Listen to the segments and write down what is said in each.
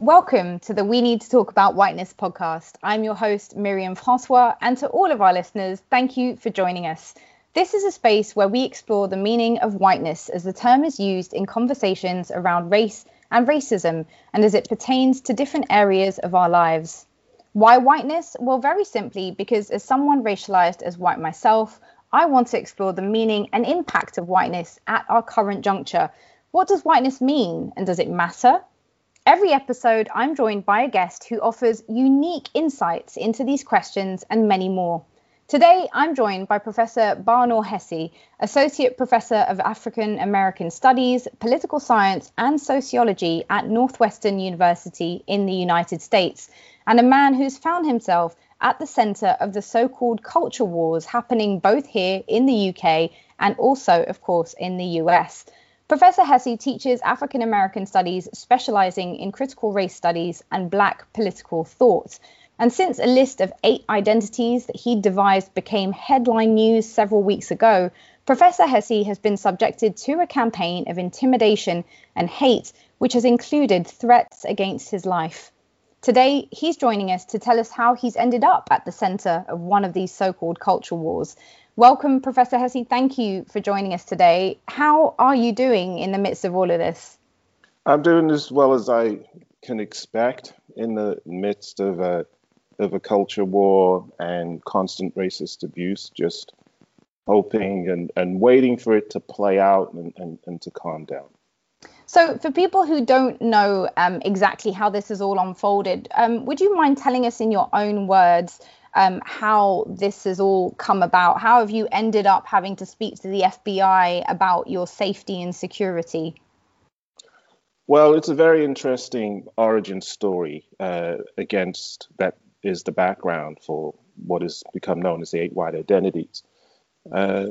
Welcome to the We Need to Talk About Whiteness podcast. I'm your host, Myriam Francois, and to all of our listeners, thank you for joining us. This is a space where we explore the meaning of whiteness as the term is used in conversations around race and racism and as it pertains to different areas of our lives. Why whiteness? Well, very simply, because as someone racialized as white myself, I want to explore the meaning and impact of whiteness at our current juncture. What does whiteness mean and does it matter? Every episode, I'm joined by a guest who offers unique insights into these questions and many more. Today, I'm joined by Professor Barnor Hesse, Associate Professor of African American Studies, Political Science, and Sociology at Northwestern University in the United States, and a man who's found himself at the center of the so called culture wars happening both here in the UK and also, of course, in the US. Professor Hesse teaches African American studies, specializing in critical race studies and Black political thought. And since a list of eight identities that he devised became headline news several weeks ago, Professor Hesse has been subjected to a campaign of intimidation and hate, which has included threats against his life. Today, he's joining us to tell us how he's ended up at the center of one of these so called culture wars. Welcome, Professor Hesse. Thank you for joining us today. How are you doing in the midst of all of this? I'm doing as well as I can expect in the midst of a of a culture war and constant racist abuse. Just hoping and, and waiting for it to play out and, and, and to calm down. So, for people who don't know um, exactly how this is all unfolded, um, would you mind telling us in your own words um, how this has all come about. How have you ended up having to speak to the FBI about your safety and security? Well, it's a very interesting origin story uh, against that is the background for what has become known as the eight white identities. Uh,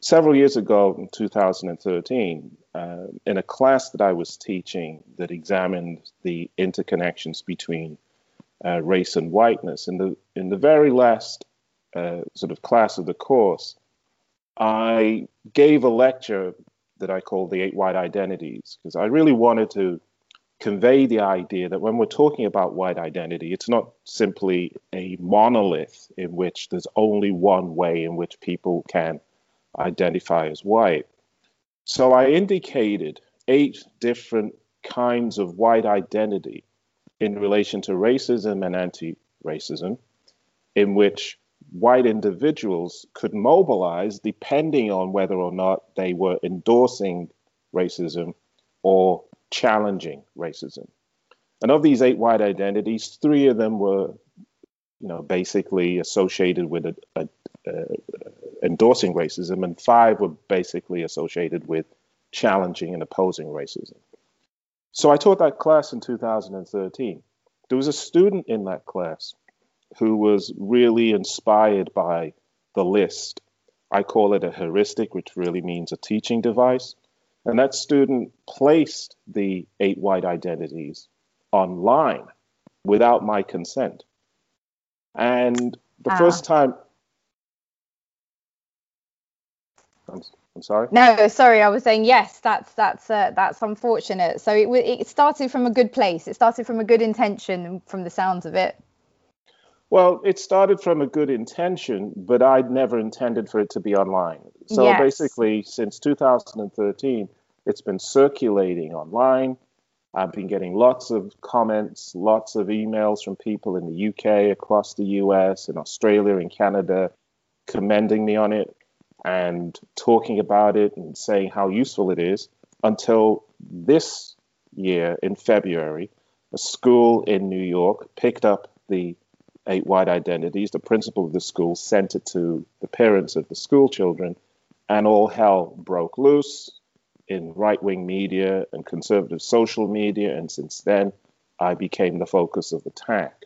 several years ago, in 2013, uh, in a class that I was teaching that examined the interconnections between uh, race and whiteness. In the in the very last uh, sort of class of the course, I gave a lecture that I called the Eight White Identities because I really wanted to convey the idea that when we're talking about white identity, it's not simply a monolith in which there's only one way in which people can identify as white. So I indicated eight different kinds of white identity in relation to racism and anti racism, in which white individuals could mobilize depending on whether or not they were endorsing racism or challenging racism. And of these eight white identities, three of them were, you know, basically associated with a, a, endorsing racism, and five were basically associated with challenging and opposing racism. So I taught that class in 2013. There was a student in that class who was really inspired by the list. I call it a heuristic, which really means a teaching device. And that student placed the eight white identities online without my consent. And the ah. first time, I'm, sorry. No, sorry. I was saying yes. That's that's uh, that's unfortunate. So it it started from a good place. It started from a good intention, from the sounds of it. Well, it started from a good intention, but I'd never intended for it to be online. So yes. basically, since 2013, it's been circulating online. I've been getting lots of comments, lots of emails from people in the UK, across the US, in Australia, in Canada, commending me on it and talking about it and saying how useful it is until this year in February, a school in New York picked up the eight white identities. The principal of the school sent it to the parents of the school children, and all hell broke loose in right wing media and conservative social media. And since then, I became the focus of the attack.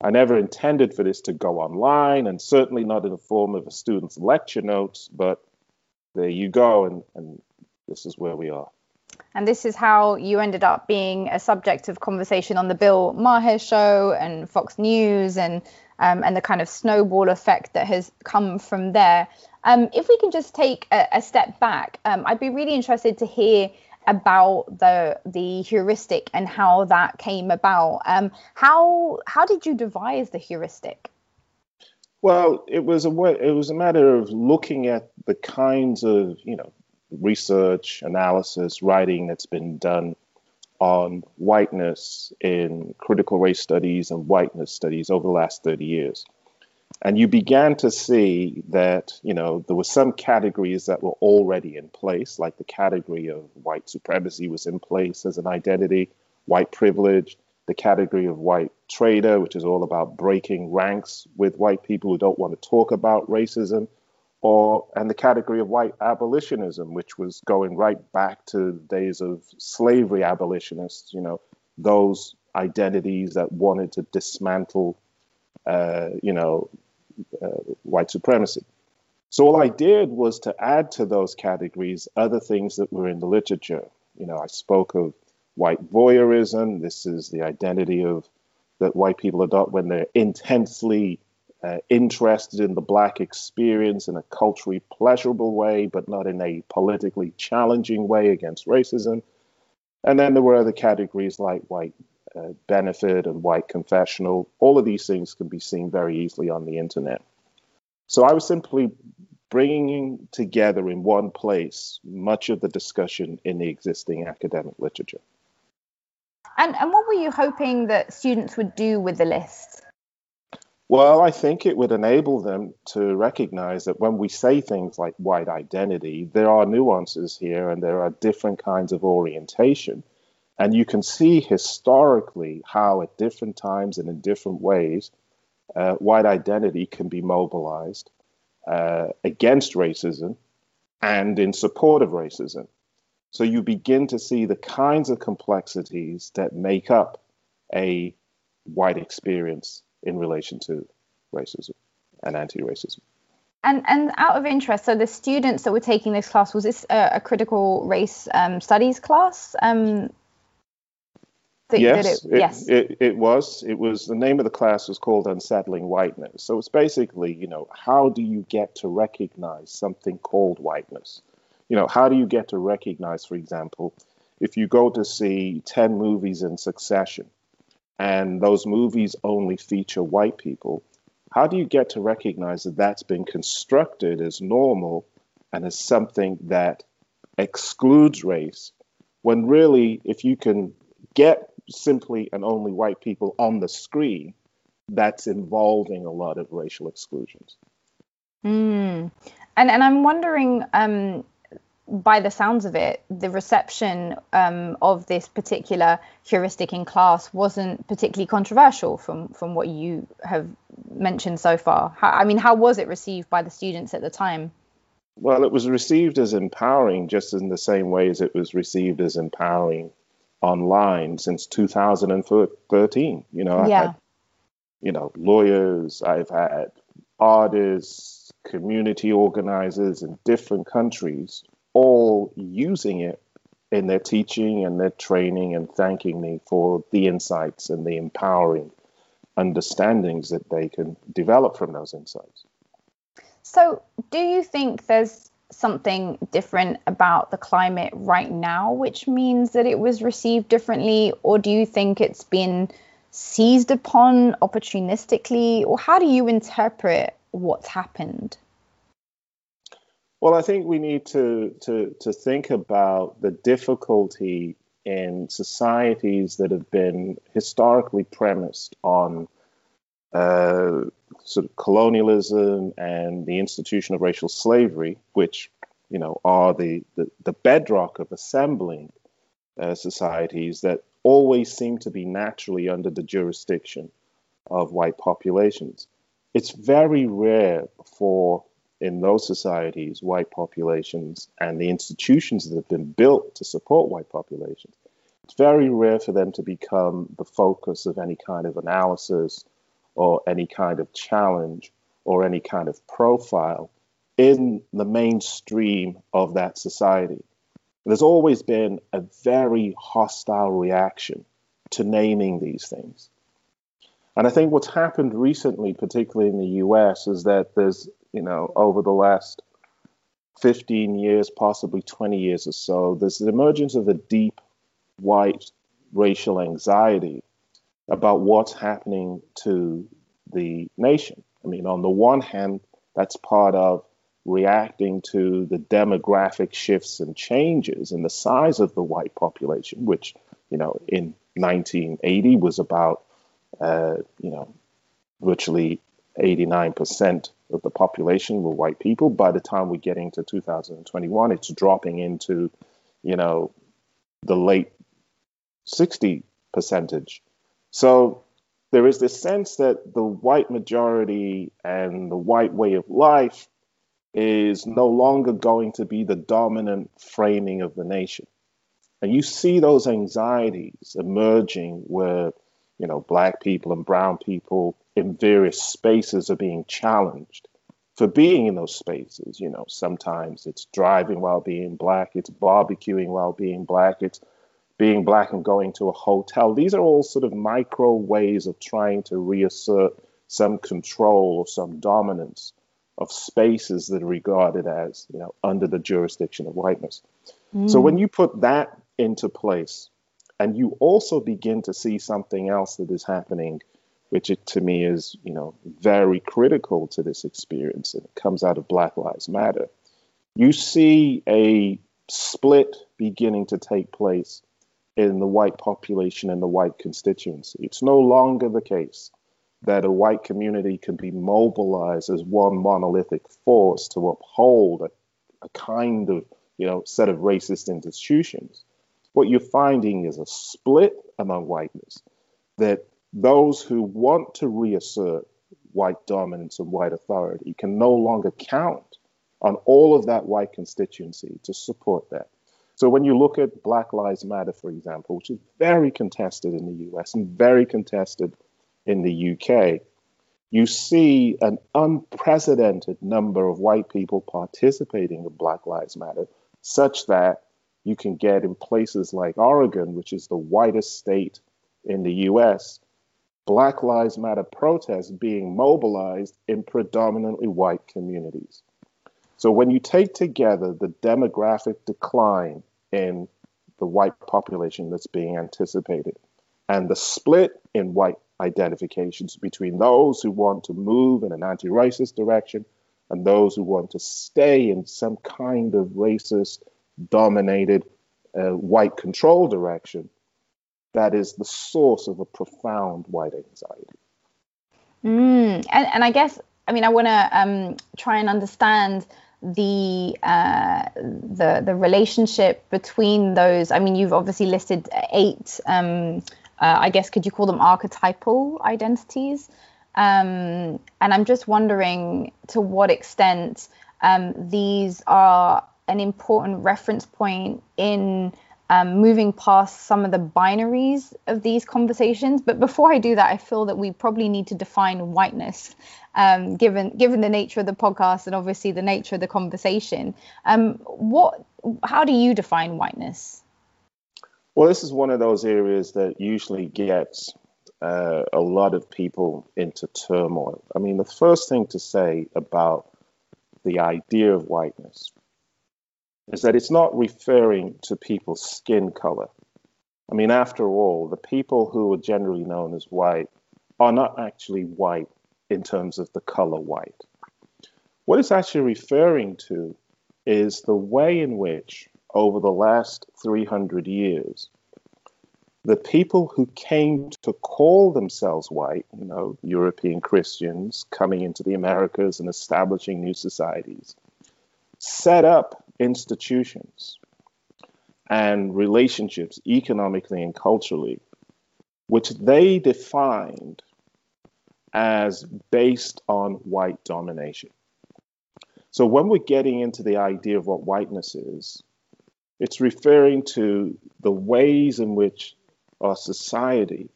I never intended for this to go online, and certainly not in the form of a student's lecture notes, but there you go, and, and this is where we are. And this is how you ended up being a subject of conversation on the Bill Maher show and Fox News and um, and the kind of snowball effect that has come from there. Um, if we can just take a, a step back, um, I'd be really interested to hear about the the heuristic and how that came about. Um, how how did you devise the heuristic? Well, it was a it was a matter of looking at the kinds of you know research, analysis, writing that's been done on whiteness in critical race studies and whiteness studies over the last 30 years. And you began to see that, you know, there were some categories that were already in place, like the category of white supremacy was in place as an identity, white privilege, the category of white traitor which is all about breaking ranks with white people who don't want to talk about racism, or and the category of white abolitionism, which was going right back to the days of slavery abolitionists, you know, those identities that wanted to dismantle, uh, you know, white supremacy. So all I did was to add to those categories other things that were in the literature. You know, I spoke of white voyeurism. This is the identity of that white people adopt when they're intensely uh, interested in the black experience in a culturally pleasurable way, but not in a politically challenging way against racism. And then there were other categories like white uh, benefit and white confessional. All of these things can be seen very easily on the internet. So I was simply bringing together in one place much of the discussion in the existing academic literature. And, and what were you hoping that students would do with the list? Well, I think it would enable them to recognize that when we say things like white identity, there are nuances here and there are different kinds of orientation. And you can see historically how, at different times and in different ways, uh, white identity can be mobilized uh, against racism and in support of racism. So you begin to see the kinds of complexities that make up a white experience in relation to racism and anti-racism. And and out of interest, so the students that were taking this class was this a, a critical race um, studies class? Um, yes, it, yes, it, it was. It was the name of the class was called Unsettling Whiteness. So it's basically, you know, how do you get to recognize something called whiteness? You know, how do you get to recognize, for example, if you go to see ten movies in succession, and those movies only feature white people, how do you get to recognize that that's been constructed as normal and as something that excludes race when really, if you can get simply and only white people on the screen, that's involving a lot of racial exclusions. Mm. And and I'm wondering, um, by the sounds of it, the reception um, of this particular heuristic in class wasn't particularly controversial from from what you have mentioned so far. How, I mean, how was it received by the students at the time? Well, it was received as empowering, just in the same way as it was received as empowering online since 2013. You know, I've yeah. had, you know, lawyers, I've had artists, community organizers in different countries all using it in their teaching and their training and thanking me for the insights and the empowering understandings that they can develop from those insights. So, do you think there's something different about the climate right now, which means that it was received differently, or do you think it's been seized upon opportunistically, or how do you interpret what's happened? Well, I think we need to, to, to think about the difficulty in societies that have been historically premised on uh, sort of colonialism and the institution of racial slavery, which you know are the, the, the bedrock of assembling uh, societies that always seem to be naturally under the jurisdiction of white populations. It's very rare for in those societies, white populations, and the institutions that have been built to support white populations, it's very rare for them to become the focus of any kind of analysis or any kind of challenge or any kind of profile in the mainstream of that society. There's always been a very hostile reaction to naming these things. And I think what's happened recently, particularly in the US, is that there's you know, over the last 15 years, possibly 20 years or so, there's the emergence of a deep white racial anxiety about what's happening to the nation. I mean, on the one hand, that's part of reacting to the demographic shifts and changes in the size of the white population, which, you know, in 1980 was about, uh, you know, virtually 89% of the population were white people. By the time we get into 2021, it's dropping into, you know, the late 60 percentage. So there is this sense that the white majority and the white way of life is no longer going to be the dominant framing of the nation. And you see those anxieties emerging where, you know, black people and brown people in various spaces are being challenged for being in those spaces. You know, sometimes it's driving while being black, it's barbecuing while being black, it's being black and going to a hotel. These are all sort of micro ways of trying to reassert some control or some dominance of spaces that are regarded as, you know, under the jurisdiction of whiteness. Mm. So when you put that into place, and you also begin to see something else that is happening, which it, to me is, you know, very critical to this experience, and it comes out of Black Lives Matter. You see a split beginning to take place in the white population and the white constituency. It's no longer the case that a white community can be mobilized as one monolithic force to uphold a, a kind of you know set of racist institutions. What you're finding is a split among whiteness that those who want to reassert white dominance and white authority can no longer count on all of that white constituency to support that. So when you look at Black Lives Matter, for example, which is very contested in the US and very contested in the UK, you see an unprecedented number of white people participating in Black Lives Matter, such that you can get in places like Oregon, which is the whitest state in the US, Black Lives Matter protests being mobilized in predominantly white communities. So when you take together the demographic decline in the white population that's being anticipated. And the split in white identifications between those who want to move in an anti racist direction and those who want to stay in some kind of racist dominated uh, white control direction, that is the source of a profound white anxiety. Mm, and, and I guess, I mean, I want to um, try and understand the uh, the the relationship between those. I mean, you've obviously listed eight. Um, uh, I guess could you call them archetypal identities? Um, and I'm just wondering to what extent um, these are an important reference point in um, moving past some of the binaries of these conversations. But before I do that, I feel that we probably need to define whiteness, um, given given the nature of the podcast and obviously the nature of the conversation. Um, what, how do you define whiteness? Well, this is one of those areas that usually gets uh, a lot of people into turmoil. I mean, the first thing to say about the idea of whiteness is that it's not referring to people's skin color. I mean, after all, the people who are generally known as white are not actually white in terms of the color white. What it's actually referring to is the way in which, over the last 300 years, the people who came to call themselves white, you know, European Christians coming into the Americas and establishing new societies, set up institutions and relationships economically and culturally, which they defined as based on white domination. So when we're getting into the idea of what whiteness is, it's referring to the ways in which our society,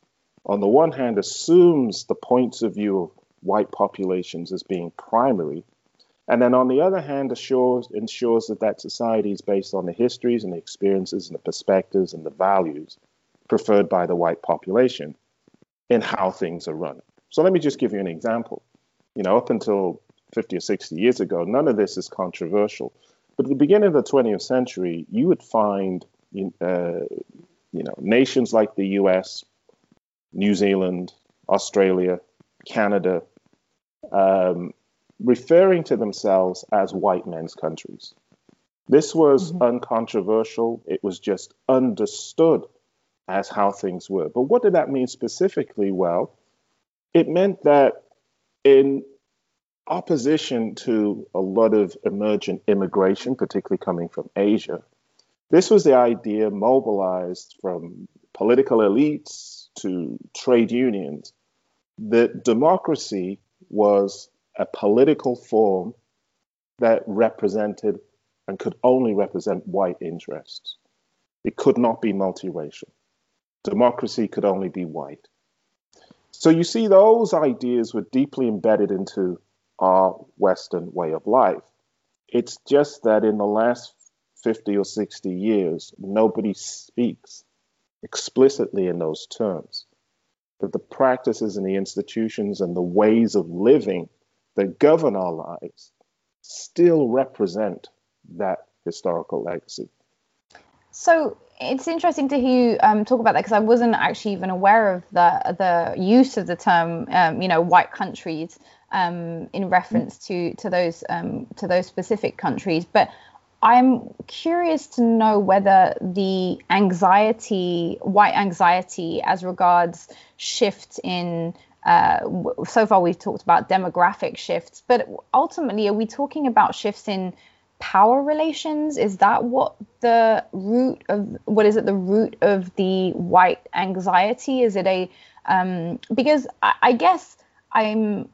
on the one hand, assumes the points of view of white populations as being primary, and then on the other hand, assures, ensures that that society is based on the histories and the experiences and the perspectives and the values preferred by the white population in how things are run. So let me just give you an example. You know, up until 50 or 60 years ago, none of this is controversial. But at the beginning of the 20th century, you would find, uh, you know, nations like the U.S., New Zealand, Australia, Canada, um, referring to themselves as white men's countries. This was mm-hmm. uncontroversial. It was just understood as how things were. But what did that mean specifically? Well, it meant that in opposition to a lot of emergent immigration, particularly coming from Asia, this was the idea mobilized from political elites to trade unions that democracy was a political form that represented and could only represent white interests. It could not be multiracial. Democracy could only be white. So you see, those ideas were deeply embedded into our Western way of life. It's just that in the last 50 or 60 years, nobody speaks explicitly in those terms. That the practices and the institutions and the ways of living that govern our lives still represent that historical legacy. So it's interesting to hear you um, talk about that because I wasn't actually even aware of the the use of the term, um, you know, white countries um, in reference to to those um, to those specific countries. But I'm curious to know whether the anxiety, white anxiety, as regards shift in uh, so far we've talked about demographic shifts, but ultimately, are we talking about shifts in power relations? Is that what the root of what is it? The root of the white anxiety? Is it a um, because I, I guess I'm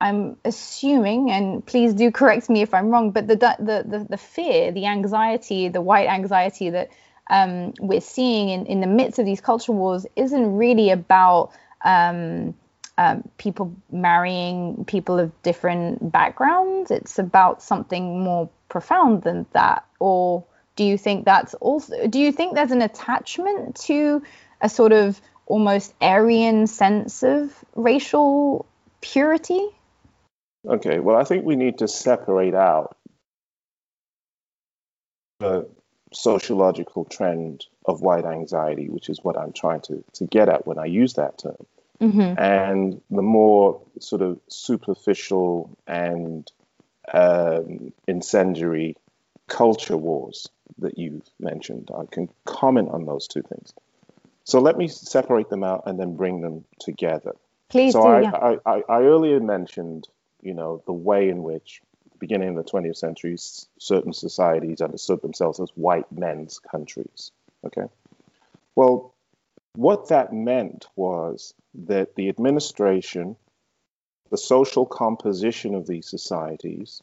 I'm assuming, and please do correct me if I'm wrong, but the the the, the fear, the anxiety, the white anxiety that um, we're seeing in, in the midst of these cultural wars isn't really about um, um, people marrying people of different backgrounds. It's about something more profound than that. Or do you think that's also, do you think there's an attachment to a sort of almost Aryan sense of racial purity? Okay, well, I think we need to separate out the sociological trend of white anxiety, which is what I'm trying to, to get at when I use that term, mm-hmm. and the more sort of superficial and um, incendiary culture wars that you've mentioned. I can comment on those two things. So let me separate them out and then bring them together. Please so do, I, yeah. I, I, I earlier mentioned, you know, the way in which the beginning of the 20th century, certain societies understood themselves as white men's countries. Okay. Well, what that meant was that the administration, the social composition of these societies,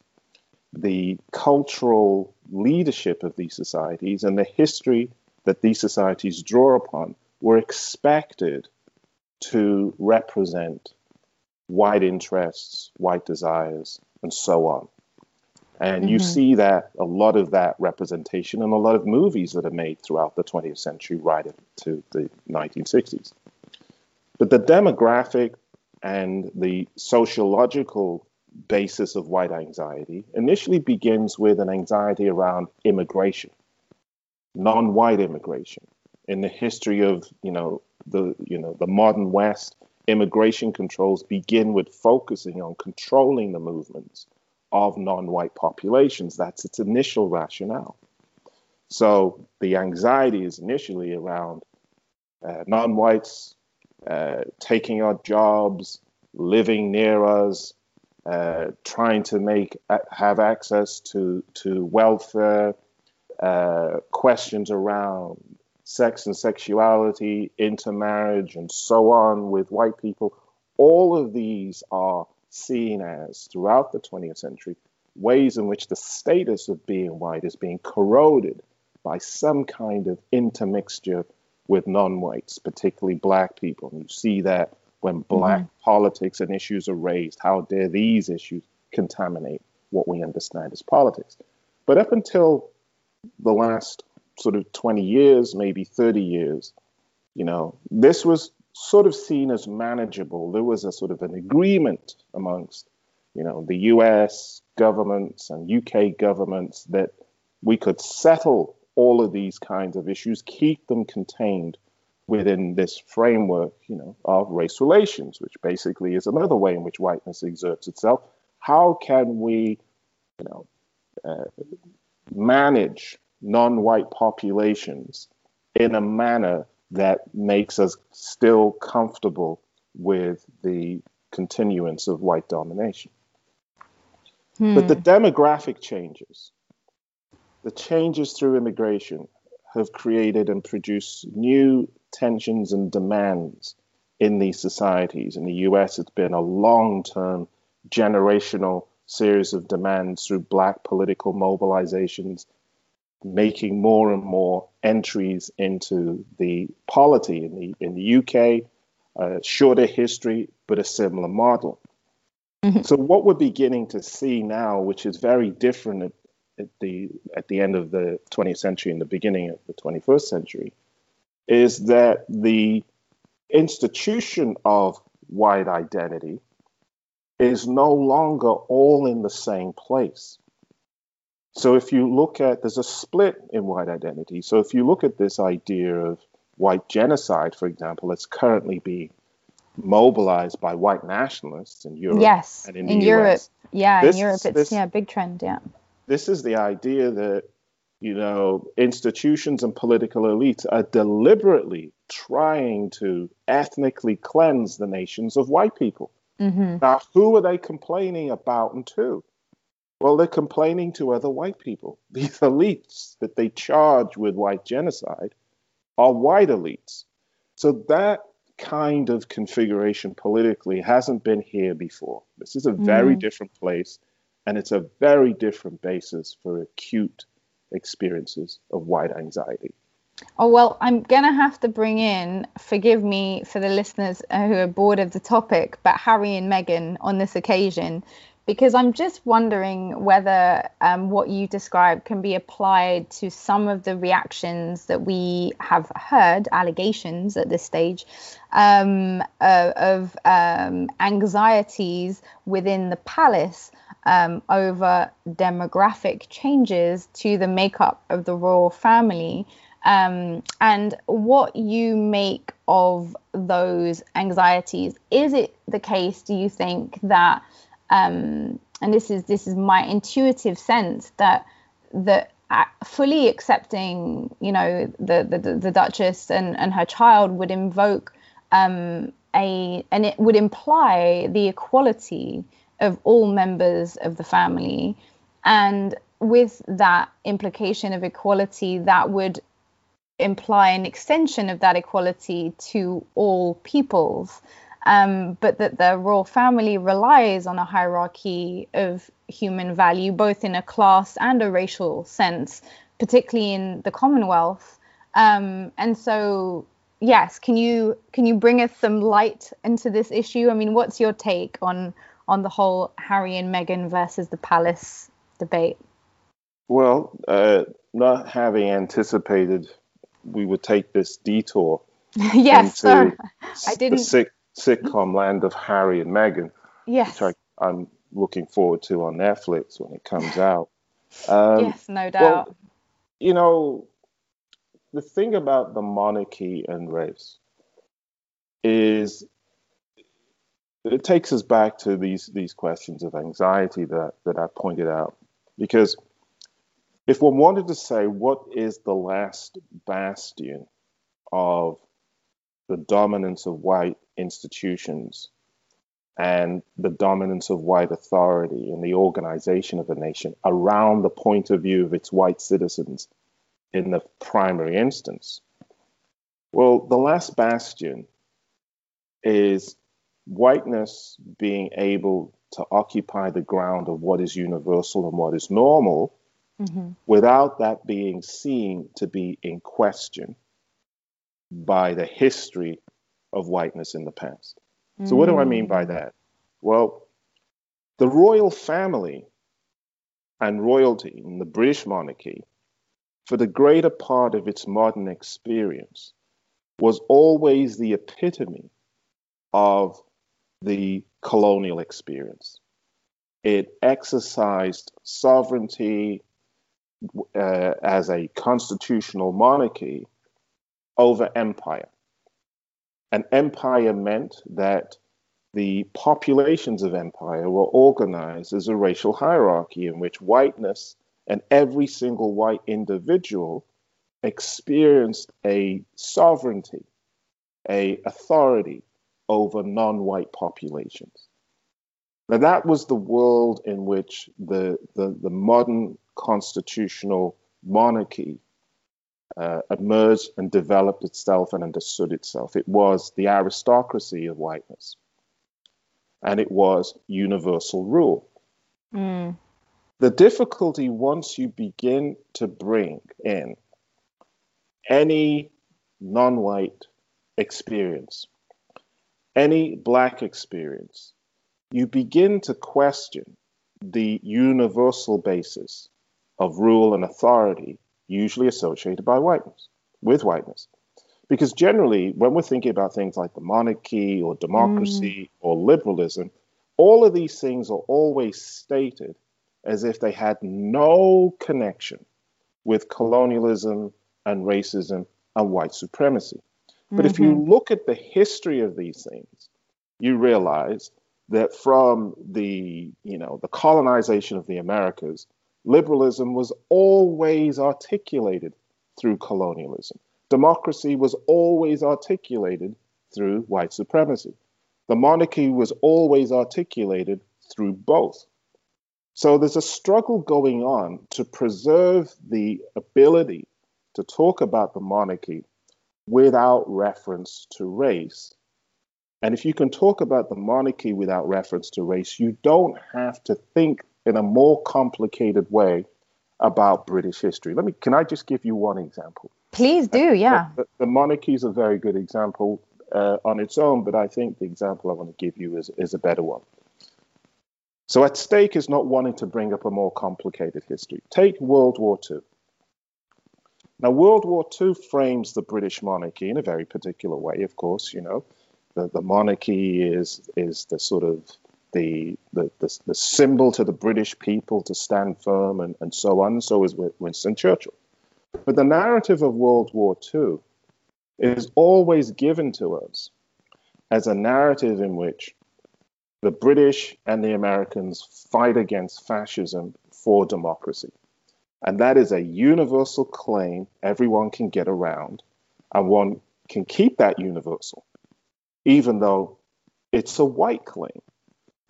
the cultural leadership of these societies, and the history that these societies draw upon were expected to represent white interests, white desires, and so on. And mm-hmm. you see that a lot of that representation in a lot of movies that are made throughout the 20th century, right to the 1960s. But the demographic and the sociological basis of white anxiety initially begins with an anxiety around immigration, non-white immigration. In the history of you know the you know the modern West, immigration controls begin with focusing on controlling the movements of non-white populations. That's its initial rationale. So the anxiety is initially around uh, non-whites uh, taking our jobs, living near us, uh, trying to make uh, have access to to welfare, uh, questions around sex and sexuality, intermarriage, and so on with white people. All of these are seen as, throughout the 20th century, ways in which the status of being white is being corroded by some kind of intermixture with non whites, particularly black people. And you see that when black mm-hmm. politics and issues are raised. How dare these issues contaminate what we understand as politics? But up until the last sort of 20 years, maybe 30 years, you know, this was sort of seen as manageable. There was a sort of an agreement amongst, you know, the US governments and UK governments that we could settle all of these kinds of issues, keep them contained within this framework, you know, of race relations, which basically is another way in which whiteness exerts itself. How can we, you know, uh, manage non-white populations in a manner that makes us still comfortable with the continuance of white domination? Hmm. But the demographic changes, the changes through immigration have created and produced new tensions and demands in these societies. In the US, it's been a long term generational series of demands through black political mobilizations, making more and more entries into the polity. In the, in the UK, a shorter history, but a similar model. Mm-hmm. So, what we're beginning to see now, which is very different at, at, the, at the end of the 20th century and the beginning of the 21st century, is that the institution of white identity is no longer all in the same place. So if you look at, there's a split in white identity. So if you look at this idea of white genocide, for example, that's currently being mobilized by white nationalists in Europe. Yes, and in, in Europe. US, yeah, this, in Europe, it's this, yeah, big trend. Yeah. This is the idea that you know institutions and political elites are deliberately trying to ethnically cleanse the nations of white people. Mm-hmm. Now, who are they complaining about and to? Well, they're complaining to other white people. These elites that they charge with white genocide are white elites. So that kind of configuration politically hasn't been here before. This is a very mm. different place, and it's a very different basis for acute experiences of white anxiety. Oh, well, I'm going to have to bring in, forgive me for the listeners who are bored of the topic, but Harry and Meghan on this occasion, because I'm just wondering whether um, what you described can be applied to some of the reactions that we have heard, allegations at this stage, um, uh, of um, anxieties within the palace um, over demographic changes to the makeup of the royal family um, and what you make of those anxieties. Is it the case, do you think, that, um, and this is this is my intuitive sense that that fully accepting, you know, the the, the Duchess and, and her child would invoke um, a and it would imply the equality of all members of the family, and with that implication of equality, that would imply an extension of that equality to all peoples, um, but that the royal family relies on a hierarchy of human value, both in a class and a racial sense, particularly in the Commonwealth. Um, and so, yes, can you can you bring us some light into this issue? I mean, what's your take on on the whole Harry and Meghan versus the palace debate? Well, uh, not having anticipated we would take this detour yes, into I didn't. Sitcom land of Harry and Meghan, yes. which I, am looking forward to on Netflix when it comes out. Um, yes, no doubt. Well, you know, the thing about the monarchy and race is it takes us back to these these questions of anxiety that that I pointed out because if one wanted to say what is the last bastion of the dominance of white institutions and the dominance of white authority in the organization of a nation around the point of view of its white citizens in the primary instance. Well, the last bastion is whiteness being able to occupy the ground of what is universal and what is normal mm-hmm. without that being seen to be in question by the history of whiteness in the past. Mm. So, what do I mean by mm. that? Well, the royal family and royalty in the British monarchy, for the greater part of its modern experience, was always the epitome of the colonial experience. It exercised sovereignty, uh, as a constitutional monarchy over empire. And empire meant that the populations of empire were organized as a racial hierarchy in which whiteness and every single white individual experienced a sovereignty, a authority over non-white populations. Now that was the world in which the, the, the modern constitutional monarchy uh, emerged and developed itself and understood itself. It was the aristocracy of whiteness, and it was universal rule. Mm. The difficulty once you begin to bring in any non white experience, any black experience, you begin to question the universal basis of rule and authority usually associated by whiteness, with whiteness. Because generally, when we're thinking about things like the monarchy or democracy mm. or liberalism, all of these things are always stated as if they had no connection with colonialism and racism and white supremacy. But mm-hmm. if you mm-hmm. look at the history of these things, you realize that from the, you know, the colonization of the Americas Liberalism was always articulated through colonialism. Democracy was always articulated through white supremacy. The monarchy was always articulated through both. So there's a struggle going on to preserve the ability to talk about the monarchy without reference to race. And if you can talk about the monarchy without reference to race, you don't have to think in a more complicated way about British history. Let me, can I just give you one example? Please do, yeah. The, the, the monarchy is a very good example uh, on its own, but I think the example I want to give you is, is a better one. So at stake is not wanting to bring up a more complicated history. Take World War II. Now, World War II frames the British monarchy in a very particular way, of course, you know. The, the monarchy is, is the sort of the, the, the, the, symbol to the British people to stand firm and, and so on. So is Winston Churchill. But the narrative of World War II is always given to us as a narrative in which the British and the Americans fight against fascism for democracy. And that is a universal claim everyone can get around, and one can keep that universal, even though it's a white claim.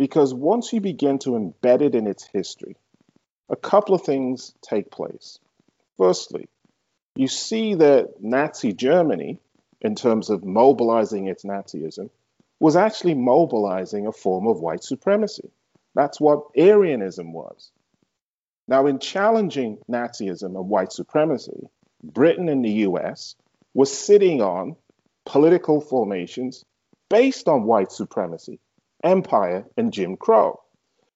Because once you begin to embed it in its history, a couple of things take place. Firstly, you see that Nazi Germany, in terms of mobilizing its Nazism, was actually mobilizing a form of white supremacy. That's what Aryanism was. Now, in challenging Nazism and white supremacy, Britain and the US were sitting on political formations based on white supremacy empire and Jim Crow.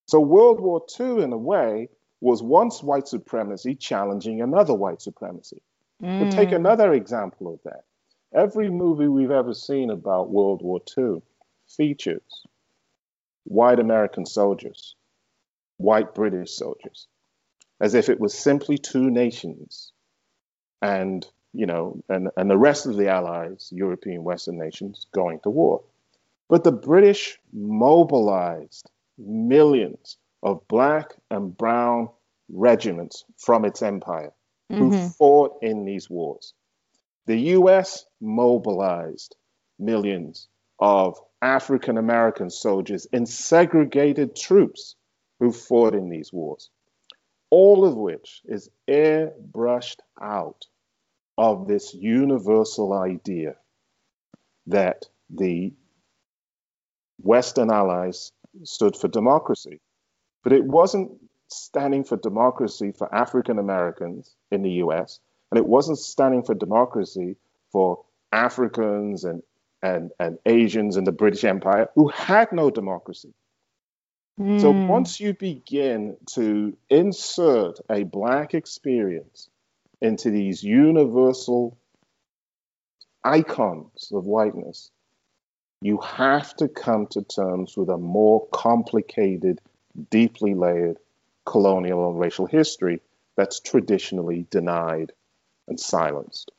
So World War II, in a way, was once white supremacy challenging another white supremacy. Mm. But take another example of that. Every movie we've ever seen about World War II features white American soldiers, white British soldiers, as if it was simply two nations and you know, and, and the rest of the allies, European Western nations, going to war. But the British mobilized millions of black and brown regiments from its empire mm-hmm. who fought in these wars. The US mobilized millions of African American soldiers in segregated troops who fought in these wars, all of which is airbrushed out of this universal idea that the Western allies stood for democracy. But it wasn't standing for democracy for African Americans in the US, and it wasn't standing for democracy for Africans and, and, and Asians in the British Empire who had no democracy. Mm. So hmm. once you begin to insert a Black experience into these universal icons of whiteness, you have to come to terms with a more complicated, deeply layered colonial and racial history that's traditionally denied and silenced.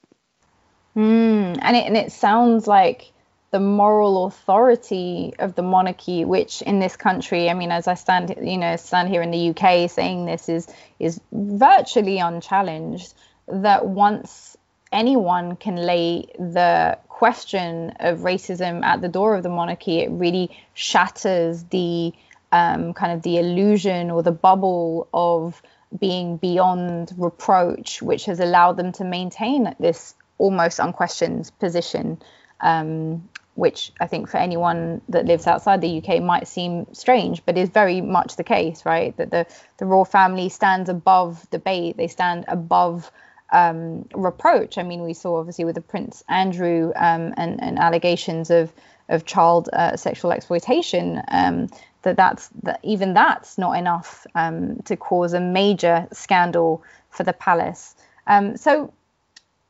Mm, and it and it sounds like the moral authority of the monarchy, which in this country, I mean, as I stand, you know, stand here in the UK saying this is is virtually unchallenged. That once anyone can lay the question of racism at the door of the monarchy, it really shatters the um, kind of the illusion or the bubble of being beyond reproach, which has allowed them to maintain this almost unquestioned position, um, which I think for anyone that lives outside the UK might seem strange, but is very much the case, right? That the, the royal family stands above debate, they stand above um, reproach. I mean, we saw obviously with the Prince Andrew um, and, and, allegations of of child uh, sexual exploitation um, that that's that even that's not enough um, to cause a major scandal for the palace. Um, so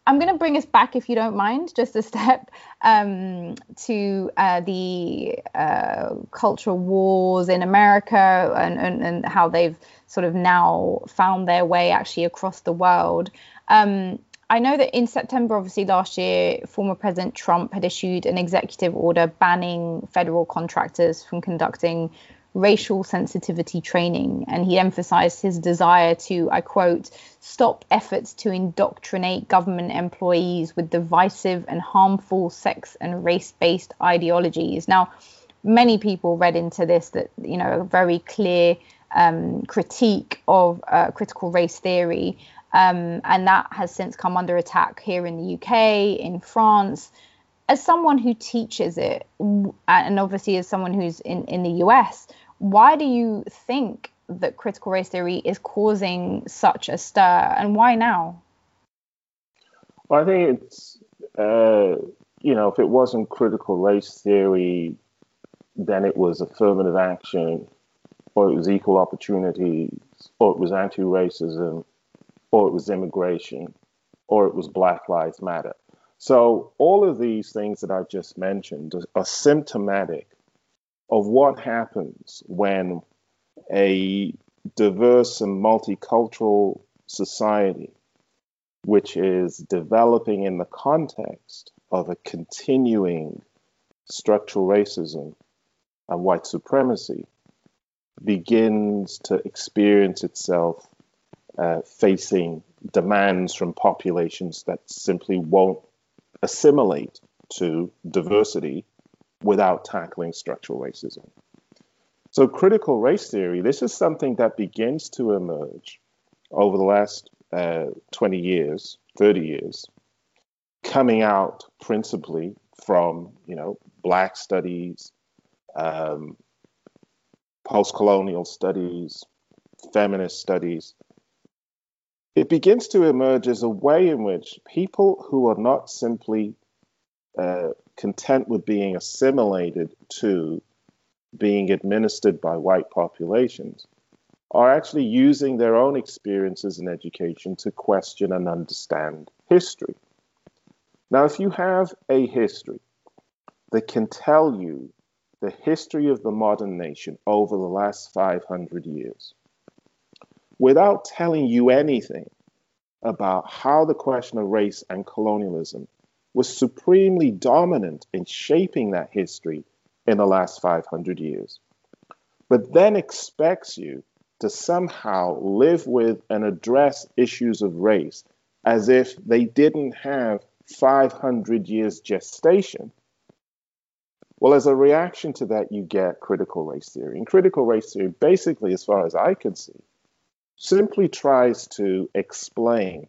I'm going to bring us back, if you don't mind, just a step um, to uh, the uh, cultural wars in America and, and, and, how they've sort of now found their way actually across the world. Um, I know that in September, obviously last year, former President Trump had issued an executive order banning federal contractors from conducting racial sensitivity training, and he emphasized his desire to, I quote, stop efforts to indoctrinate government employees with divisive and harmful sex and race based ideologies. Now, many people read into this that, you know, a very clear um, critique of uh, critical race theory. Um, and that has since come under attack here in the UK, in France. As someone who teaches it, and obviously as someone who's in, in the US, why do you think that critical race theory is causing such a stir, and why now? Well, I think it's, uh, you know, if it wasn't critical race theory, then it was affirmative action, or it was equal opportunities, or it was anti racism, or it was immigration, or it was Black Lives Matter. So, all of these things that I've just mentioned are symptomatic of what happens when a diverse and multicultural society, which is developing in the context of a continuing structural racism and white supremacy, begins to experience itself uh, facing demands from populations that simply won't assimilate to diversity without tackling structural racism. So, critical race theory, this is something that begins to emerge over the last uh, 20 years, 30 years, coming out principally from, you know, Black studies, um, post colonial studies, feminist studies. It begins to emerge as a way in which people who are not simply uh, content with being assimilated to being administered by white populations are actually using their own experiences in education to question and understand history. Now, if you have a history that can tell you the history of the modern nation over the last 500 years without telling you anything about how the question of race and colonialism was supremely dominant in shaping that history in the last 500 years, but then expects you to somehow live with and address issues of race as if they didn't have 500 years gestation. Well, as a reaction to that, you get critical race theory. And critical race theory, basically, as far as I can see, simply tries to explain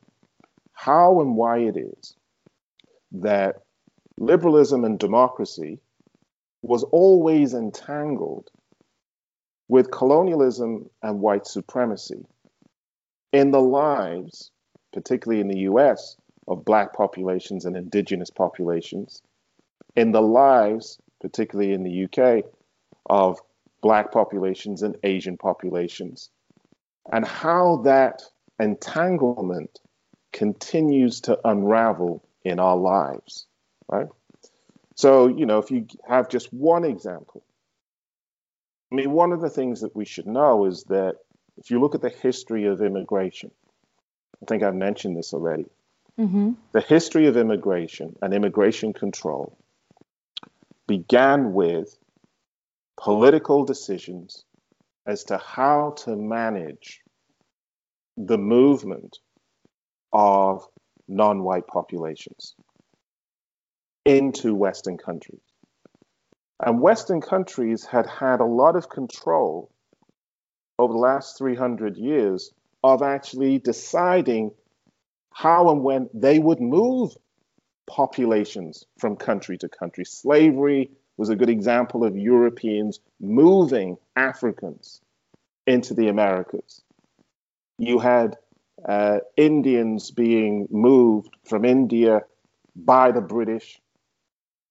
how and why it is that liberalism and democracy was always entangled with colonialism and white supremacy in the lives, particularly in the US, of black populations and indigenous populations, in the lives, particularly in the UK, of black populations and Asian populations, and how that entanglement continues to unravel in our lives, right? So, you know, if you have just one example, I mean, one of the things that we should know is that if you look at the history of immigration, I think I've mentioned this already. Mm-hmm. The history of immigration and immigration control began with political decisions as to how to manage the movement of non white populations into Western countries. And Western countries had had a lot of control over the last 300 years of actually deciding how and when they would move populations from country to country. Slavery was a good example of Europeans moving Africans into the Americas. You had uh, Indians being moved from India by the British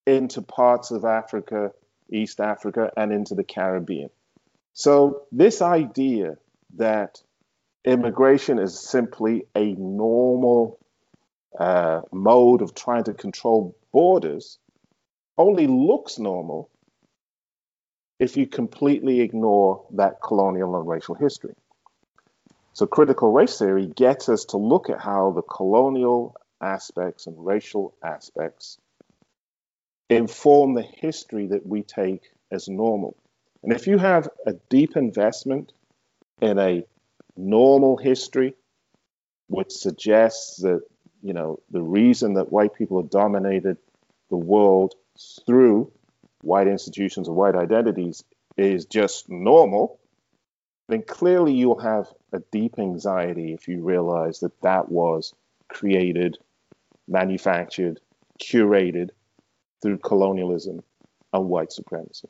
into parts of Africa, East Africa, and into the Caribbean. So, this idea that immigration is simply a normal uh, mode of trying to control borders only looks normal if you completely ignore that colonial and racial history. So, critical race theory gets us to look at how the colonial aspects and racial aspects inform the history that we take as normal. And if you have a deep investment in a normal history, which suggests that, you know, the reason that white people have dominated the world through white institutions or white identities is just normal, then clearly you'll have a deep anxiety if you realize that that was created, manufactured, curated through colonialism and white supremacy.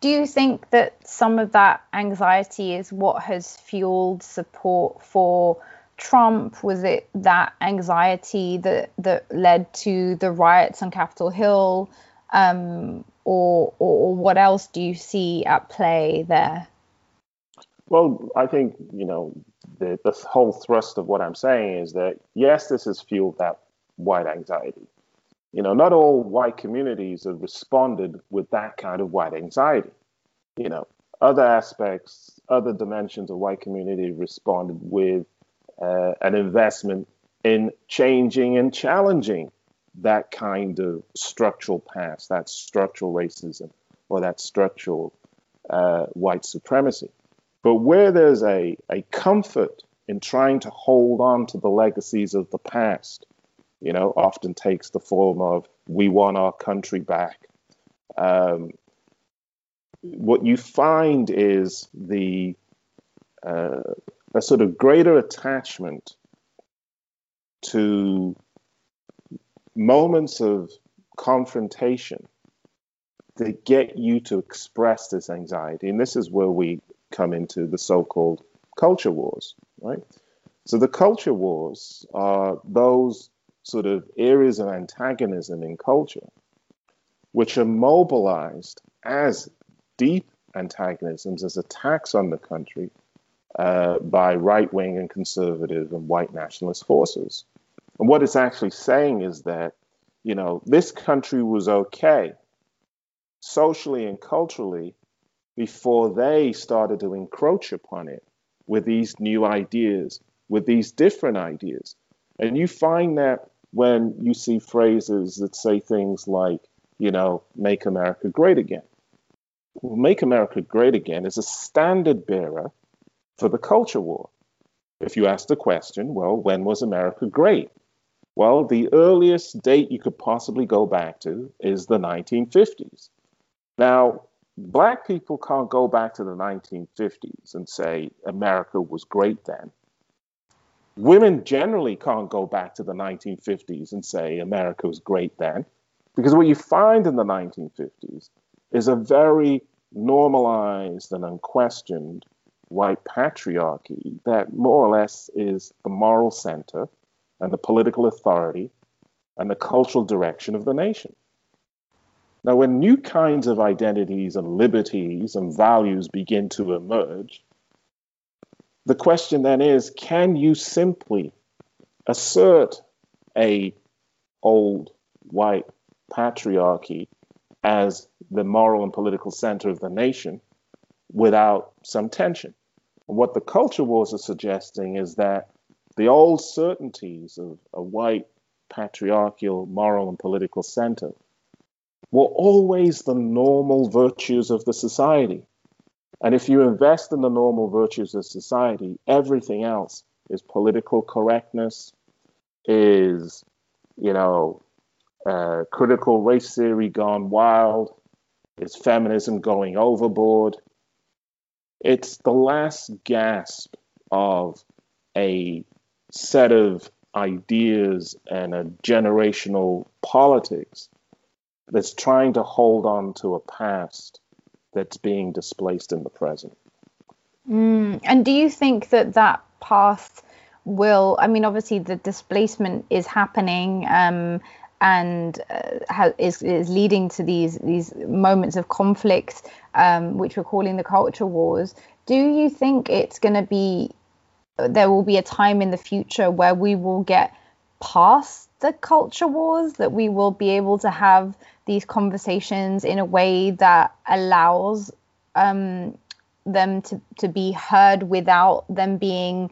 Do you think that some of that anxiety is what has fueled support for Trump? Was it that anxiety that that led to the riots on Capitol Hill, um, or, or what else do you see at play there? Well, I think you know the the whole thrust of what I'm saying is that yes, this has fueled that white anxiety you know, not all white communities have responded with that kind of white anxiety. You know, other aspects, other dimensions of white community responded with uh, an investment in changing and challenging that kind of structural past, that structural racism, or that structural uh, white supremacy. But where there's a, a comfort in trying to hold on to the legacies of the past, you know, often takes the form of we want our country back. Um, what you find is the uh, a sort of greater attachment to moments of confrontation that get you to express this anxiety. And this is where we come into the so called culture wars, right? So the culture wars are those sort of areas of antagonism in culture, which are mobilized as deep antagonisms, as attacks on the country uh, by right wing and conservative and white nationalist forces. And what it's actually saying is that, you know, this country was okay socially and culturally before they started to encroach upon it with these new ideas, with these different ideas. And you find that when you see phrases that say things like, you know, make America great again. Well, make America great again is a standard bearer for the culture war. If you ask the question, well, when was America great? Well, the earliest date you could possibly go back to is the 1950s. Now, black people can't go back to the 1950s and say America was great then women generally can't go back to the 1950s and say America was great then, because what you find in the 1950s is a very normalized and unquestioned white patriarchy that more or less is the moral center and the political authority and the cultural direction of the nation. Now, when new kinds of identities and liberties and values begin to emerge, the question then is can you simply assert a old white patriarchy as the moral and political center of the nation without some tension? What the culture wars are suggesting is that the old certainties of a white patriarchal moral and political center were always the normal virtues of the society. And if you invest in the normal virtues of society, everything else is political correctness, is, you know, uh, critical race theory gone wild, is feminism going overboard. It's the last gasp of a set of ideas and a generational politics that's trying to hold on to a past that's being displaced in the present. Mm, and do you think that that past will, I mean, obviously the displacement is happening. Um, and uh, is, is leading to these these moments of conflict, um, which we're calling the culture wars. Do you think it's going to be there will be a time in the future where we will get past the culture wars, that we will be able to have these conversations in a way that allows um, them to, to be heard without them being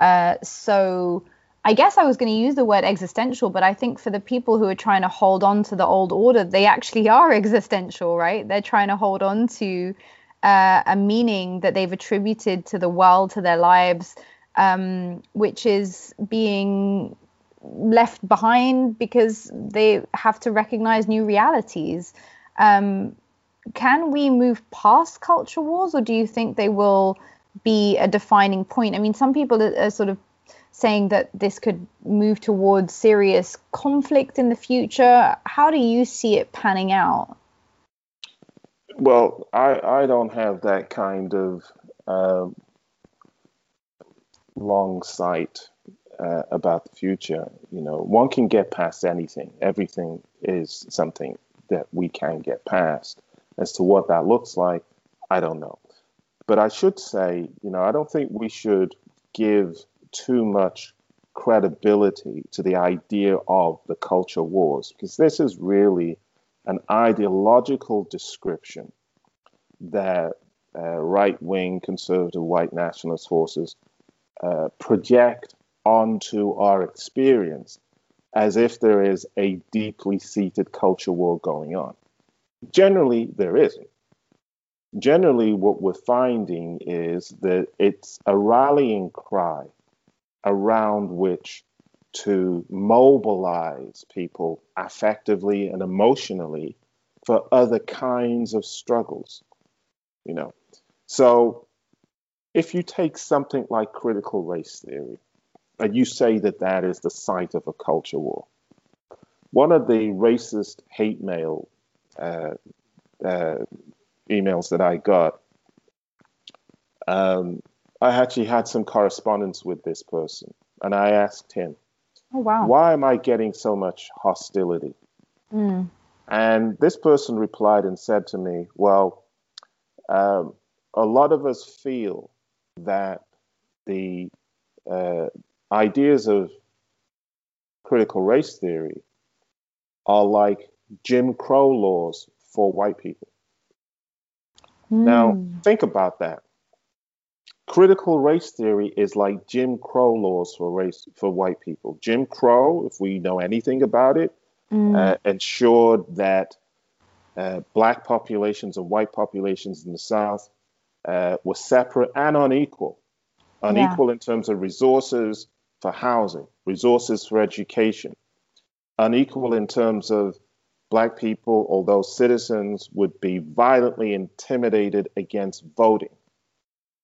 uh, so. I guess I was going to use the word existential, but I think for the people who are trying to hold on to the old order, they actually are existential, right? They're trying to hold on to uh, a meaning that they've attributed to the world, to their lives, um, which is being left behind because they have to recognize new realities. Um, can we move past culture wars, or do you think they will be a defining point? I mean, some people are, are sort of saying that this could move towards serious conflict in the future. How do you see it panning out? Well, I, I don't have that kind of uh, long sight uh, about the future. You know, one can get past anything. Everything is something that we can get past. As to what that looks like, I don't know. But I should say, you know, I don't think we should give too much credibility to the idea of the culture wars because this is really an ideological description that uh, right wing conservative white nationalist forces uh, project onto our experience as if there is a deeply seated culture war going on. Generally, there isn't. Generally, what we're finding is that it's a rallying cry around which to mobilize people affectively and emotionally for other kinds of struggles you know. So if you take something like critical race theory and you say that that is the site of a culture war, one of the racist hate mail uh, uh, emails that I got, um, I actually had some correspondence with this person, and I asked him, oh, wow. "Why am I getting so much hostility?" Mm. And this person replied and said to me, "Well, um, a lot of us feel that the uh, ideas of critical race theory are like Jim Crow laws for white people. Mm. Now, think about that. Critical race theory is like Jim Crow laws for race for white people. Jim Crow, if we know anything about it, mm. uh, ensured that uh, black populations and white populations in the South uh, were separate and unequal. Unequal yeah. in terms of resources for housing, resources for education. Unequal in terms of black people, although citizens would be violently intimidated against voting,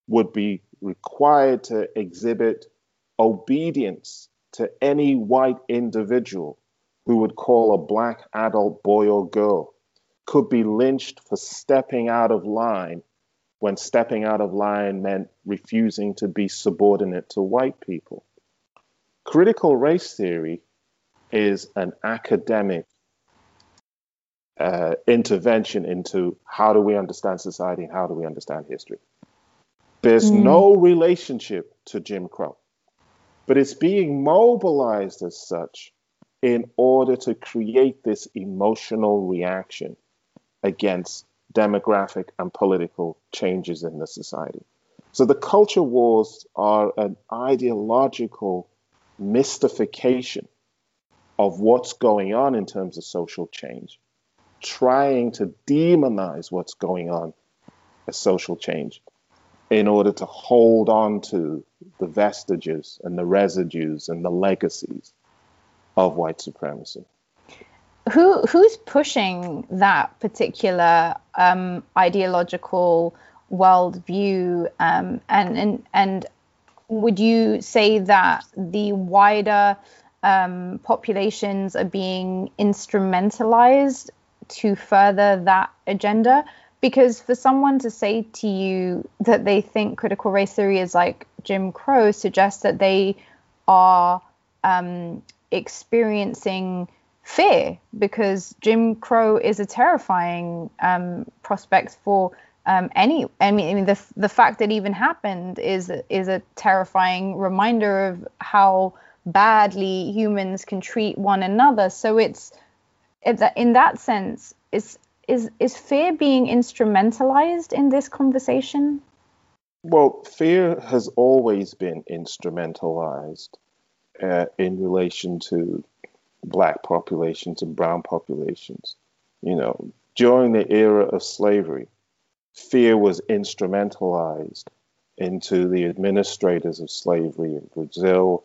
would be required to exhibit obedience to any white individual who would call a black adult boy or girl, could be lynched for stepping out of line when stepping out of line meant refusing to be subordinate to white people. Critical race theory is an academic uh, intervention into how do we understand society and how do we understand history. There's mm. no relationship to Jim Crow, but it's being mobilized as such in order to create this emotional reaction against demographic and political changes in the society. So the culture wars are an ideological mystification of what's going on in terms of social change, trying to demonize what's going on as social change in order to hold on to the vestiges and the residues and the legacies of white supremacy. Who who's pushing that particular um, ideological worldview, um, and and and would you say that the wider um, populations are being instrumentalized to further that agenda? Because for someone to say to you that they think critical race theory is like Jim Crow suggests that they are um, experiencing fear because Jim Crow is a terrifying um, prospect for um, any. I mean, I mean, the the fact that it even happened is is a terrifying reminder of how badly humans can treat one another. So it's, it's in that sense, is is is fear being instrumentalized in this conversation? Well, fear has always been instrumentalized uh, in relation to black populations and brown populations. You know, during the era of slavery, fear was instrumentalized into the administrators of slavery in Brazil,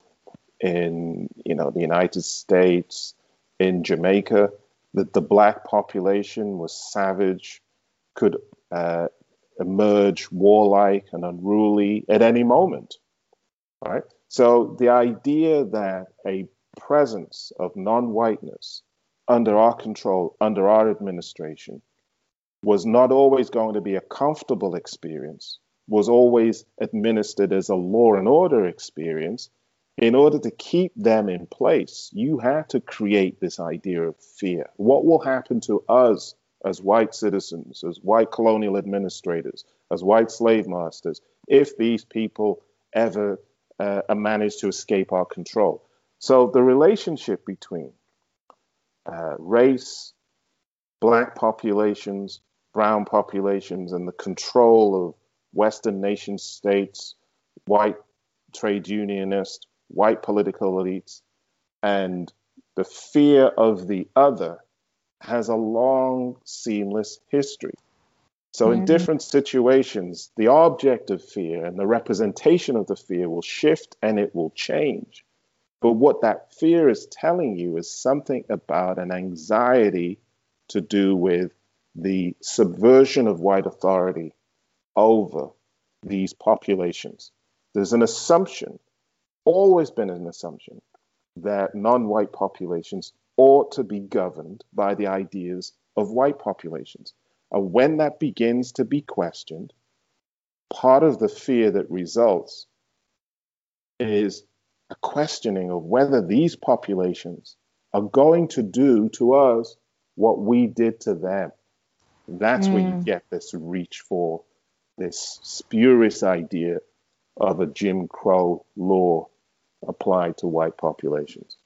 in you know the United States, in Jamaica, that the black population was savage, could uh, emerge warlike and unruly at any moment. Right. So the idea that a presence of non-whiteness under our control, under our administration, was not always going to be a comfortable experience, was always administered as a law and order experience. In order to keep them in place, you had to create this idea of fear. What will happen to us as white citizens, as white colonial administrators, as white slave masters, if these people ever uh, manage to escape our control? So the relationship between uh, race, black populations, brown populations, and the control of Western nation states, white trade unionists, white political elites, and the fear of the other has a long, seamless history. So, mm-hmm. in different situations, the object of fear and the representation of the fear will shift and it will change. But what that fear is telling you is something about an anxiety to do with the subversion of white authority over these populations. There's an assumption, always been an assumption, that non white populations ought to be governed by the ideas of white populations. And when that begins to be questioned, part of the fear that results is a questioning of whether these populations are going to do to us what we did to them. That's mm. where you get this reach for this spurious idea of a Jim Crow law applied to white populations.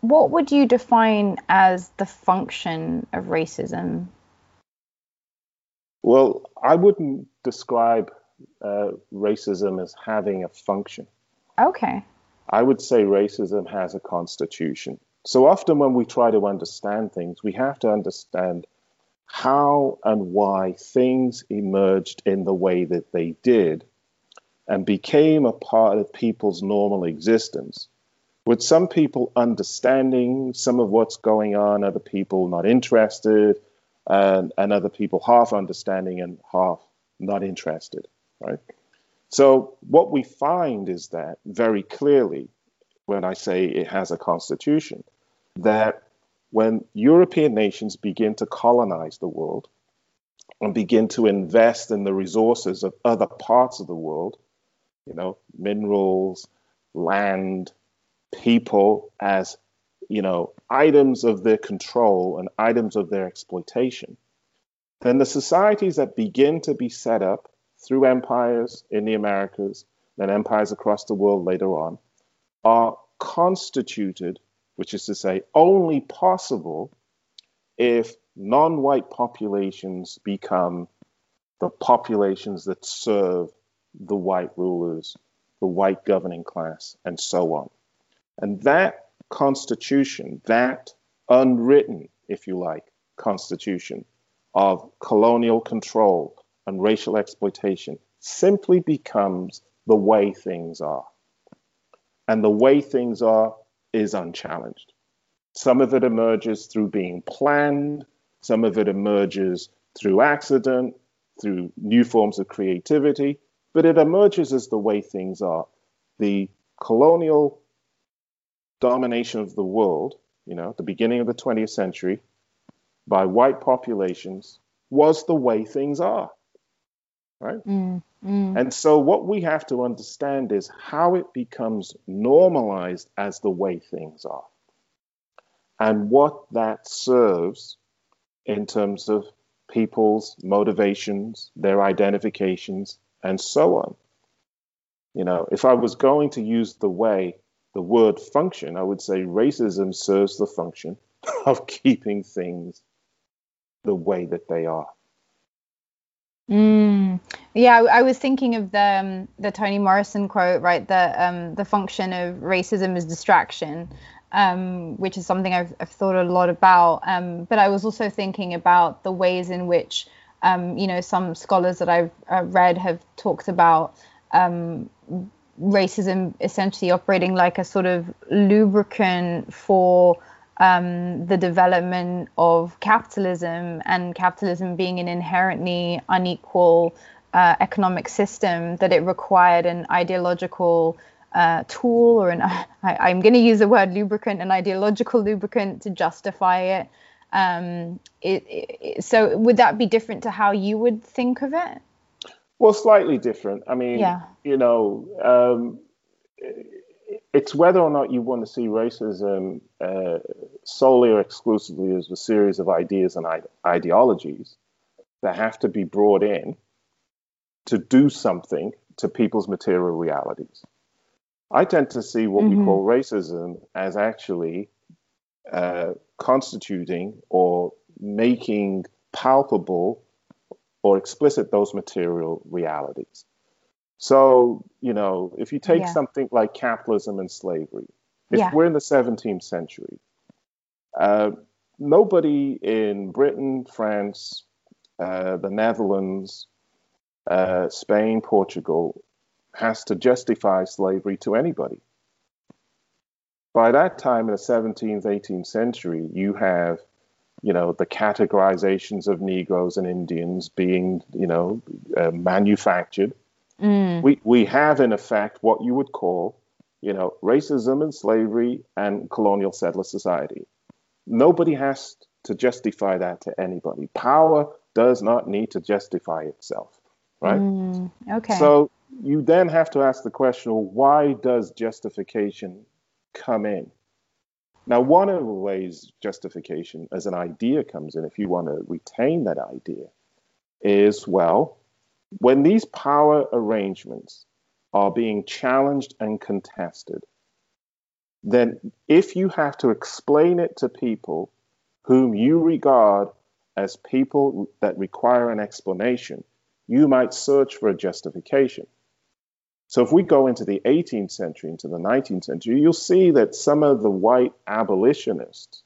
What would you define as the function of racism? Well, I wouldn't describe uh, racism as having a function. Okay. I would say racism has a constitution. So often when we try to understand things, we have to understand how and why things emerged in the way that they did and became a part of people's normal existence. With some people understanding some of what's going on, other people not interested, and, and other people half understanding and half not interested, right? So, what we find is that very clearly, when I say it has a constitution, that when European nations begin to colonize the world and begin to invest in the resources of other parts of the world, you know, minerals, land, people as, you know, items of their control and items of their exploitation, then the societies that begin to be set up through empires in the Americas, then empires across the world later on, are constituted, which is to say, only possible if non white populations become the populations that serve the white rulers, the white governing class, and so on. And that constitution, that unwritten, if you like, constitution of colonial control and racial exploitation simply becomes the way things are. And the way things are is unchallenged. Some of it emerges through being planned, some of it emerges through accident, through new forms of creativity, but it emerges as the way things are. The colonial domination of the world, you know, at the beginning of the 20th century, by white populations was the way things are. Right? Mm, mm. And so, what we have to understand is how it becomes normalized as the way things are, and what that serves in terms of people's motivations, their identifications, and so on. You know, if I was going to use the way, the word function, I would say racism serves the function of keeping things the way that they are. Mm. Yeah, I, I, was thinking of the um, the Toni Morrison quote, right? The um, the function of racism is distraction, um, which is something I've, I've, thought a lot about. Um, but I was also thinking about the ways in which, um, you know, some scholars that I've uh, read have talked about um, racism essentially operating like a sort of lubricant for um, the development of capitalism and capitalism being an inherently unequal uh, economic system that it required an ideological uh, tool or an I, am going to use the word lubricant an ideological lubricant to justify it. Um, it, it, so would that be different to how you would think of it well slightly different i mean yeah. you know um, it's whether or not you want to see racism uh, solely or exclusively as a series of ideas and ide- ideologies that have to be brought in to do something to people's material realities. I tend to see what mm-hmm. we call racism as actually uh, constituting or making palpable or explicit those material realities. So, you know, if you take yeah. something like capitalism and slavery, if yeah. we're in the 17th century, uh, nobody in Britain, France, uh, the Netherlands, uh, Spain, Portugal has to justify slavery to anybody. By that time in the 17th, 18th century, you have, you know, the categorizations of Negroes and Indians being, you know, uh, manufactured Mm. We we have in effect what you would call, you know, racism and slavery and colonial settler society. Nobody has to justify that to anybody. Power does not need to justify itself, right? Mm, okay. So you then have to ask the question, well, why does justification come in? Now, one of the ways justification as an idea comes in, if you want to retain that idea, is well, when these power arrangements are being challenged and contested, then if you have to explain it to people whom you regard as people that require an explanation, you might search for a justification. So if we go into the 18th century, into the 19th century, you'll see that some of the white abolitionists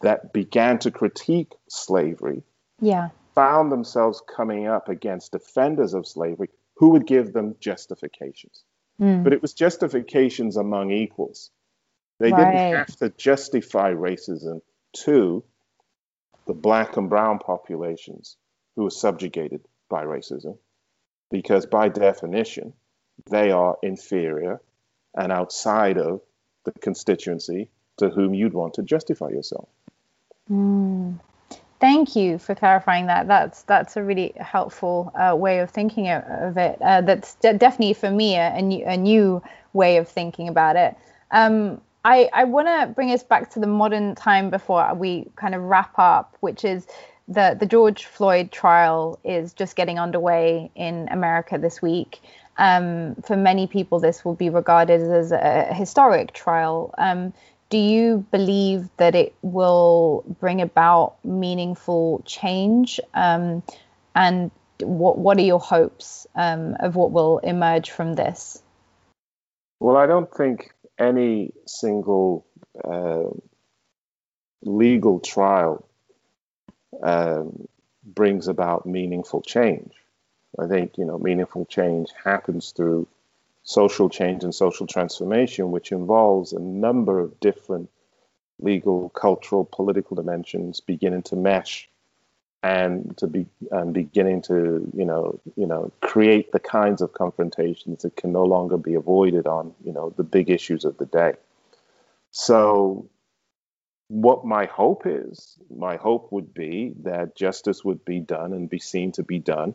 that began to critique slavery yeah found themselves coming up against defenders of slavery who would give them justifications. Mm. But it was justifications among equals. They right. didn't have to justify racism to the black and brown populations who were subjugated by racism, because by definition, they are inferior and outside of the constituency to whom you'd want to justify yourself. Mm. Thank you for clarifying that. That's that's a really helpful uh, way of thinking of, it. Uh, that's de- definitely for me a, a, new, a, new, way of thinking about it. Um, I, I want to bring us back to the modern time before we kind of wrap up, which is the the George Floyd trial is just getting underway in America this week. Um, for many people, this will be regarded as a historic trial. Um, do you believe that it will bring about meaningful change? Um, and what what are your hopes um, of what will emerge from this? Well, I don't think any single uh, legal trial um, brings about meaningful change. I think you know meaningful change happens through social change and social transformation, which involves a number of different legal, cultural, political dimensions beginning to mesh and to be um, beginning to you know you know create the kinds of confrontations that can no longer be avoided on you know the big issues of the day. So what my hope is, my hope would be that justice would be done and be seen to be done,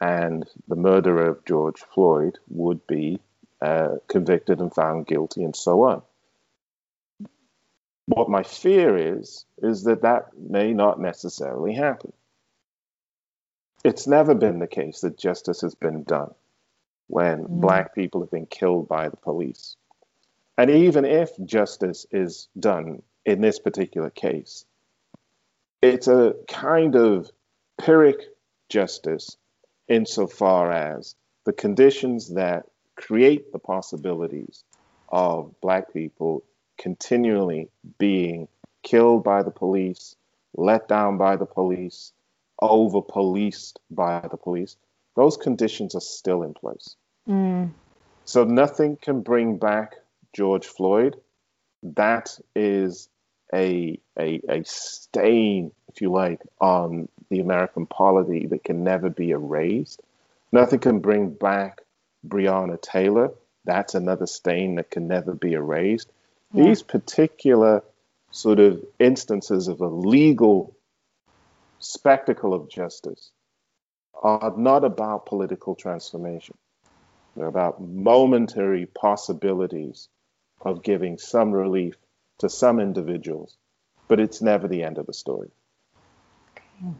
and the murderer of George Floyd would be uh, convicted and found guilty, and so on. What my fear is, is that that may not necessarily happen. It's never been the case that justice has been done when mm. black people have been killed by the police. And even if justice is done in this particular case, it's a kind of pyrrhic justice insofar as the conditions that create the possibilities of black people continually being killed by the police, let down by the police, over policed by the police, those conditions are still in place. Mm. So nothing can bring back George Floyd. That is a, a, a stain, if you like, on the American polity that can never be erased. Nothing can bring back Breonna Taylor. That's another stain that can never be erased. Yeah. These particular sort of instances of a legal spectacle of justice are not about political transformation. They're about momentary possibilities of giving some relief to some individuals, but it's never the end of the story. Okay.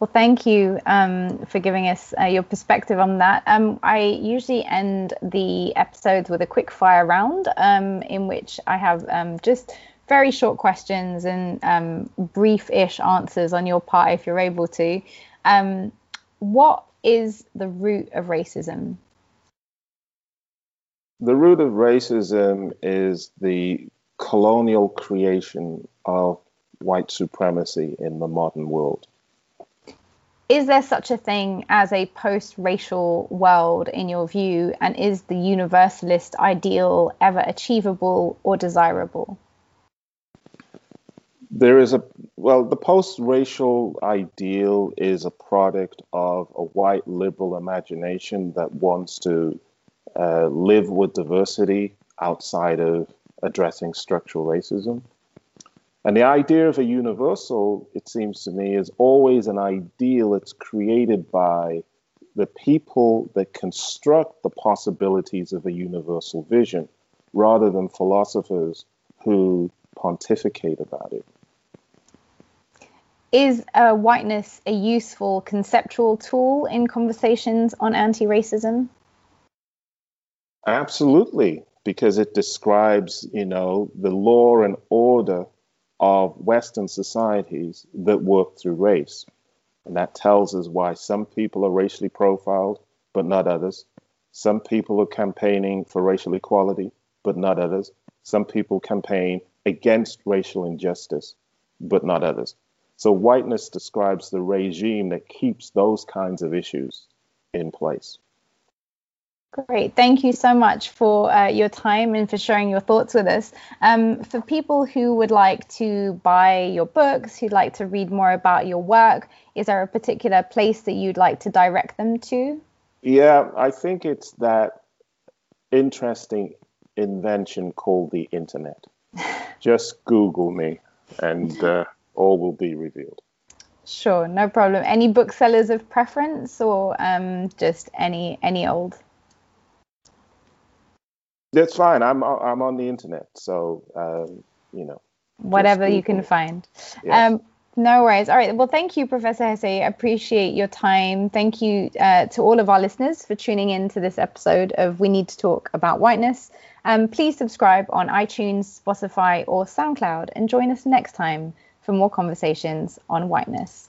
Well, thank you um, for giving us uh, your perspective on that. Um, I usually end the episodes with a quick fire round um, in which I have um, just very short questions and um, brief ish answers on your part if you're able to. Um, what is the root of racism? The root of racism is the colonial creation of white supremacy in the modern world is there such a thing as a post racial world in your view? And is the universalist ideal ever achievable or desirable? There is a, well, the post racial ideal is a product of a white liberal imagination that wants to uh, live with diversity outside of addressing structural racism. And the idea of a universal, it seems to me, is always an ideal that's created by the people that construct the possibilities of a universal vision rather than philosophers who pontificate about it. Is uh, whiteness a useful conceptual tool in conversations on anti racism? Absolutely, because it describes, you know, the law and order of Western societies that work through race. And that tells us why some people are racially profiled, but not others. Some people are campaigning for racial equality, but not others. Some people campaign against racial injustice, but not others. So whiteness describes the regime that keeps those kinds of issues in place. Great. Thank you so much for uh, your time and for sharing your thoughts with us. Um, for people who would like to buy your books, who'd like to read more about your work, is there a particular place that you'd like to direct them to? Yeah, I think it's that interesting invention called the internet. Just Google me and uh, all will be revealed. Sure, no problem. Any booksellers of preference or um, just any any old? That's fine. I'm I'm on the internet, so um, you know. Whatever you can find. Yes. Um, no worries. All right. Well, thank you, Professor Hesse. I appreciate your time. Thank you uh, to all of our listeners for tuning in to this episode of We Need to Talk About Whiteness. Um, please subscribe on iTunes, Spotify, or SoundCloud and join us next time for more conversations on whiteness.